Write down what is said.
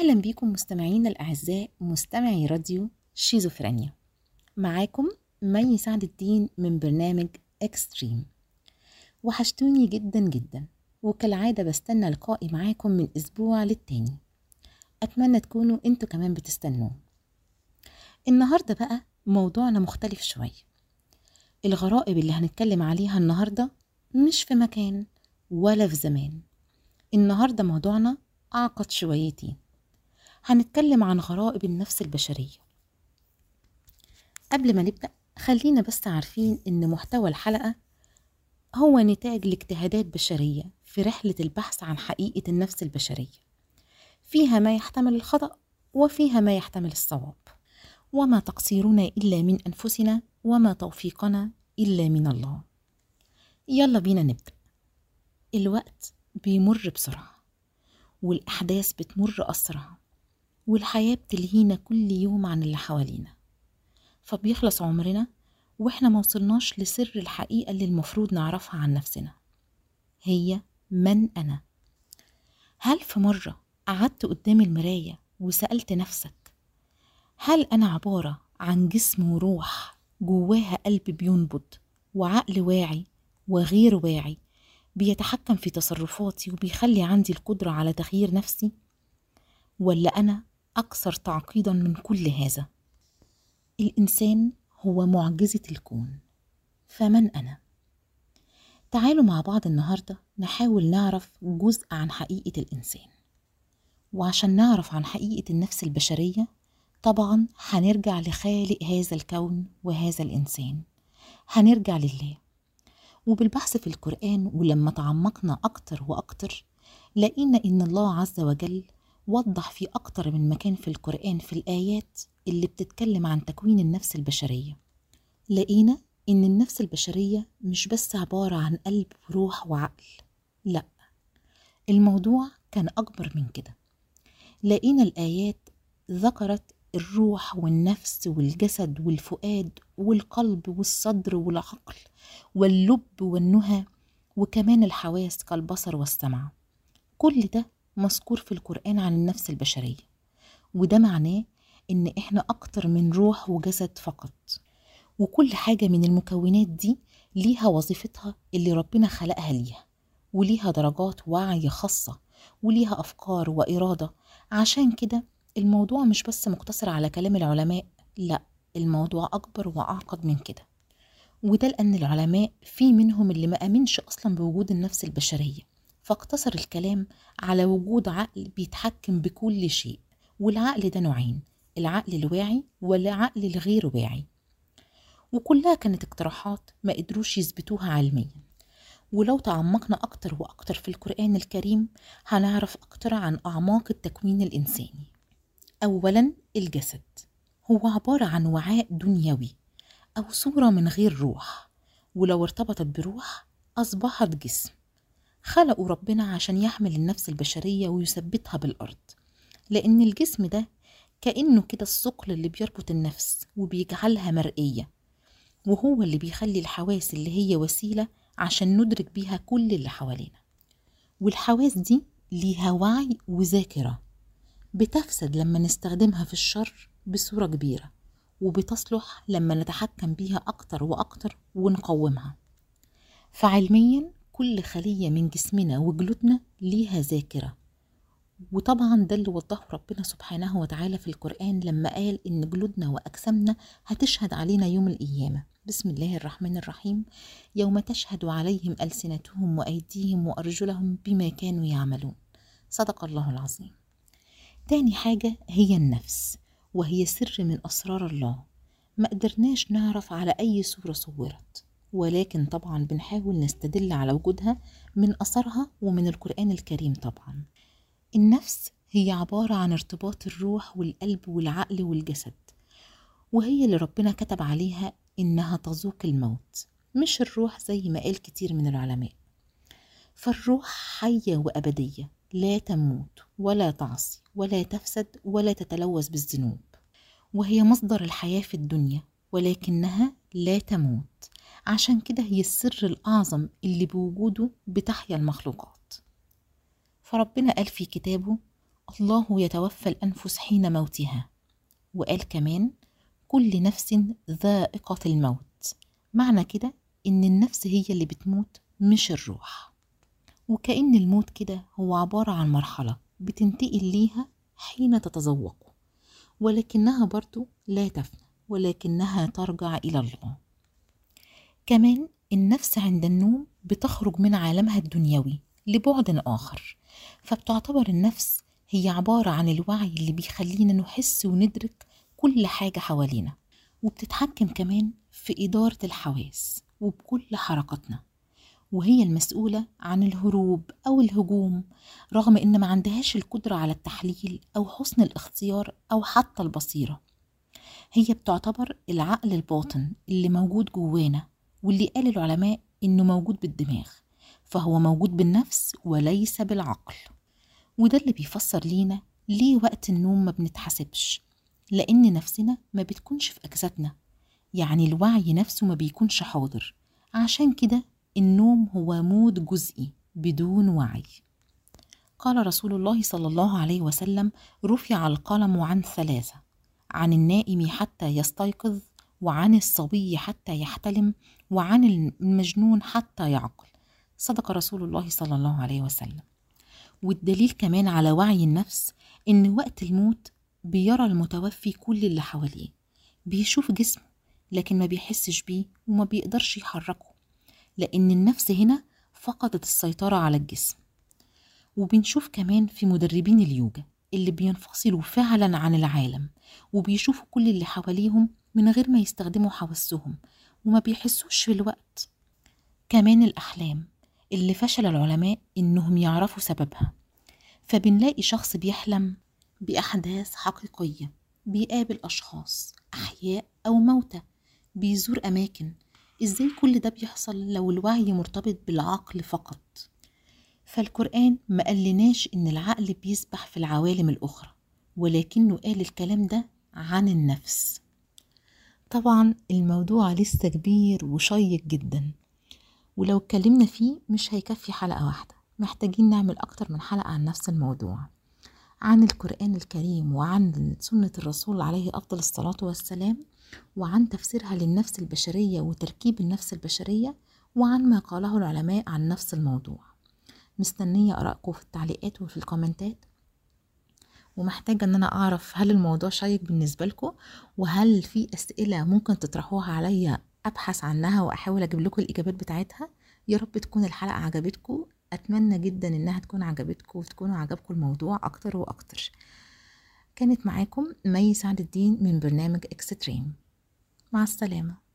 أهلا بيكم مستمعينا الأعزاء مستمعي راديو شيزوفرينيا. معاكم مي سعد الدين من برنامج اكستريم وحشتوني جدا جدا وكالعادة بستنى لقائي معاكم من أسبوع للتاني. أتمنى تكونوا أنتوا كمان بتستنوه. النهاردة بقى موضوعنا مختلف شوية. الغرائب اللي هنتكلم عليها النهاردة مش في مكان ولا في زمان. النهاردة موضوعنا أعقد شويتين. هنتكلم عن غرائب النفس البشرية. قبل ما نبدأ خلينا بس عارفين إن محتوى الحلقة هو نتاج لاجتهادات بشرية في رحلة البحث عن حقيقة النفس البشرية. فيها ما يحتمل الخطأ وفيها ما يحتمل الصواب. وما تقصيرنا إلا من أنفسنا وما توفيقنا إلا من الله. يلا بينا نبدأ. الوقت بيمر بسرعة والأحداث بتمر أسرع. والحياة بتلهينا كل يوم عن اللي حوالينا. فبيخلص عمرنا وإحنا موصلناش لسر الحقيقة اللي المفروض نعرفها عن نفسنا. هي من أنا؟ هل في مرة قعدت قدام المراية وسألت نفسك هل أنا عبارة عن جسم وروح جواها قلب بينبض وعقل واعي وغير واعي بيتحكم في تصرفاتي وبيخلي عندي القدرة على تغيير نفسي؟ ولا أنا أكثر تعقيدا من كل هذا. الإنسان هو معجزة الكون. فمن أنا؟ تعالوا مع بعض النهاردة نحاول نعرف جزء عن حقيقة الإنسان. وعشان نعرف عن حقيقة النفس البشرية طبعا هنرجع لخالق هذا الكون وهذا الإنسان. هنرجع لله. وبالبحث في القرآن ولما تعمقنا أكتر وأكتر لقينا إن الله عز وجل وضح في أكتر من مكان في القرآن في الآيات اللي بتتكلم عن تكوين النفس البشرية. لقينا إن النفس البشرية مش بس عبارة عن قلب وروح وعقل لأ. الموضوع كان أكبر من كده. لقينا الآيات ذكرت الروح والنفس والجسد والفؤاد والقلب والصدر والعقل واللب والنهى وكمان الحواس كالبصر والسمع. كل ده مذكور في القرآن عن النفس البشرية وده معناه إن إحنا أكتر من روح وجسد فقط وكل حاجة من المكونات دي ليها وظيفتها اللي ربنا خلقها ليها وليها درجات وعي خاصة وليها أفكار وإرادة. عشان كده الموضوع مش بس مقتصر على كلام العلماء لأ الموضوع أكبر وأعقد من كده. وده لأن العلماء في منهم اللي ما أمنش أصلا بوجود النفس البشرية. فاقتصر الكلام على وجود عقل بيتحكم بكل شيء والعقل ده نوعين العقل الواعي والعقل الغير واعي. وكلها كانت اقتراحات ما قدروش يثبتوها علميا. ولو تعمقنا أكتر وأكتر في القرآن الكريم هنعرف أكتر عن أعماق التكوين الإنساني. أولا الجسد. هو عبارة عن وعاء دنيوي أو صورة من غير روح. ولو ارتبطت بروح أصبحت جسم. خلقوا ربنا عشان يحمل النفس البشرية ويثبتها بالأرض. لأن الجسم ده كأنه كده الثقل اللي بيربط النفس وبيجعلها مرئية. وهو اللي بيخلي الحواس اللي هي وسيلة عشان ندرك بيها كل اللي حوالينا. والحواس دي ليها وعي وذاكرة بتفسد لما نستخدمها في الشر بصورة كبيرة وبتصلح لما نتحكم بيها أكتر وأكتر ونقومها. فعلميا كل خلية من جسمنا وجلودنا ليها ذاكرة. وطبعا ده اللي وضحه ربنا سبحانه وتعالى في القرآن لما قال إن جلودنا وأجسامنا هتشهد علينا يوم القيامة. بسم الله الرحمن الرحيم. يوم تشهد عليهم ألسنتهم وأيديهم وأرجلهم بما كانوا يعملون. صدق الله العظيم. تاني حاجة هي النفس وهي سر من أسرار الله. ما قدرناش نعرف على أي صورة صورت. ولكن طبعا بنحاول نستدل على وجودها من أثرها ومن القرآن الكريم طبعا. النفس هي عبارة عن ارتباط الروح والقلب والعقل والجسد وهي اللي ربنا كتب عليها إنها تذوق الموت مش الروح زي ما قال كتير من العلماء. فالروح حية وأبدية لا تموت ولا تعصي ولا تفسد ولا تتلوث بالذنوب وهي مصدر الحياة في الدنيا ولكنها لا تموت. عشان كده هي السر الأعظم اللي بوجوده بتحيا المخلوقات. فربنا قال في كتابه الله يتوفى الأنفس حين موتها. وقال كمان كل نفس ذائقة الموت. معنى كده إن النفس هي اللي بتموت مش الروح. وكأن الموت كده هو عبارة عن مرحلة بتنتقل ليها حين تتذوق ولكنها برضو لا تفنى ولكنها ترجع إلى الله. كمان النفس عند النوم بتخرج من عالمها الدنيوي لبعد آخر فبتعتبر النفس هي عبارة عن الوعي اللي بيخلينا نحس وندرك كل حاجة حوالينا وبتتحكم كمان في إدارة الحواس وبكل حركاتنا وهي المسؤولة عن الهروب أو الهجوم رغم إن ما عندهاش القدرة على التحليل أو حسن الاختيار أو حتى البصيرة هي بتعتبر العقل الباطن اللي موجود جوانا واللي قال العلماء إنه موجود بالدماغ فهو موجود بالنفس وليس بالعقل. وده اللي بيفسر لينا ليه وقت النوم ما بنتحاسبش. لأن نفسنا ما بتكونش في أجسادنا. يعني الوعي نفسه ما بيكونش حاضر. عشان كده النوم هو مود جزئي بدون وعي. قال رسول الله صلى الله عليه وسلم رفع القلم عن ثلاثة عن النائم حتى يستيقظ وعن الصبي حتى يحتلم وعن المجنون حتى يعقل. صدق رسول الله صلى الله عليه وسلم. والدليل كمان على وعي النفس إن وقت الموت بيرى المتوفي كل اللي حواليه. بيشوف جسمه لكن ما بيحسش بيه وما بيقدرش يحركه. لأن النفس هنا فقدت السيطرة على الجسم. وبنشوف كمان في مدربين اليوجا. اللي بينفصلوا فعلا عن العالم وبيشوفوا كل اللي حواليهم من غير ما يستخدموا حواسهم وما بيحسوش في الوقت. كمان الأحلام اللي فشل العلماء إنهم يعرفوا سببها. فبنلاقي شخص بيحلم بأحداث حقيقية بيقابل أشخاص أحياء أو موتى بيزور أماكن. إزاي كل ده بيحصل لو الوعي مرتبط بالعقل فقط؟ فالقرآن ما قالناش إن العقل بيسبح في العوالم الأخرى ولكنه قال الكلام ده عن النفس. طبعا الموضوع لسه كبير وشيق جدا ولو اتكلمنا فيه مش هيكفي حلقة واحدة. محتاجين نعمل أكتر من حلقة عن نفس الموضوع عن القرآن الكريم وعن سنة الرسول عليه أفضل الصلاة والسلام وعن تفسيرها للنفس البشرية وتركيب النفس البشرية وعن ما قاله العلماء عن نفس الموضوع. مستنية أراءكم في التعليقات وفي الكومنتات. ومحتاجة إن أنا أعرف هل الموضوع شيق بالنسبة لكم وهل في أسئلة ممكن تطرحوها عليا أبحث عنها وأحاول أجيب لكم الإجابات بتاعتها. يا رب تكون الحلقة عجبتكم. أتمنى جدا إنها تكون عجبتكم وتكونوا عجبكم الموضوع أكتر وأكتر. كانت معاكم مي سعد الدين من برنامج اكستريم مع السلامة.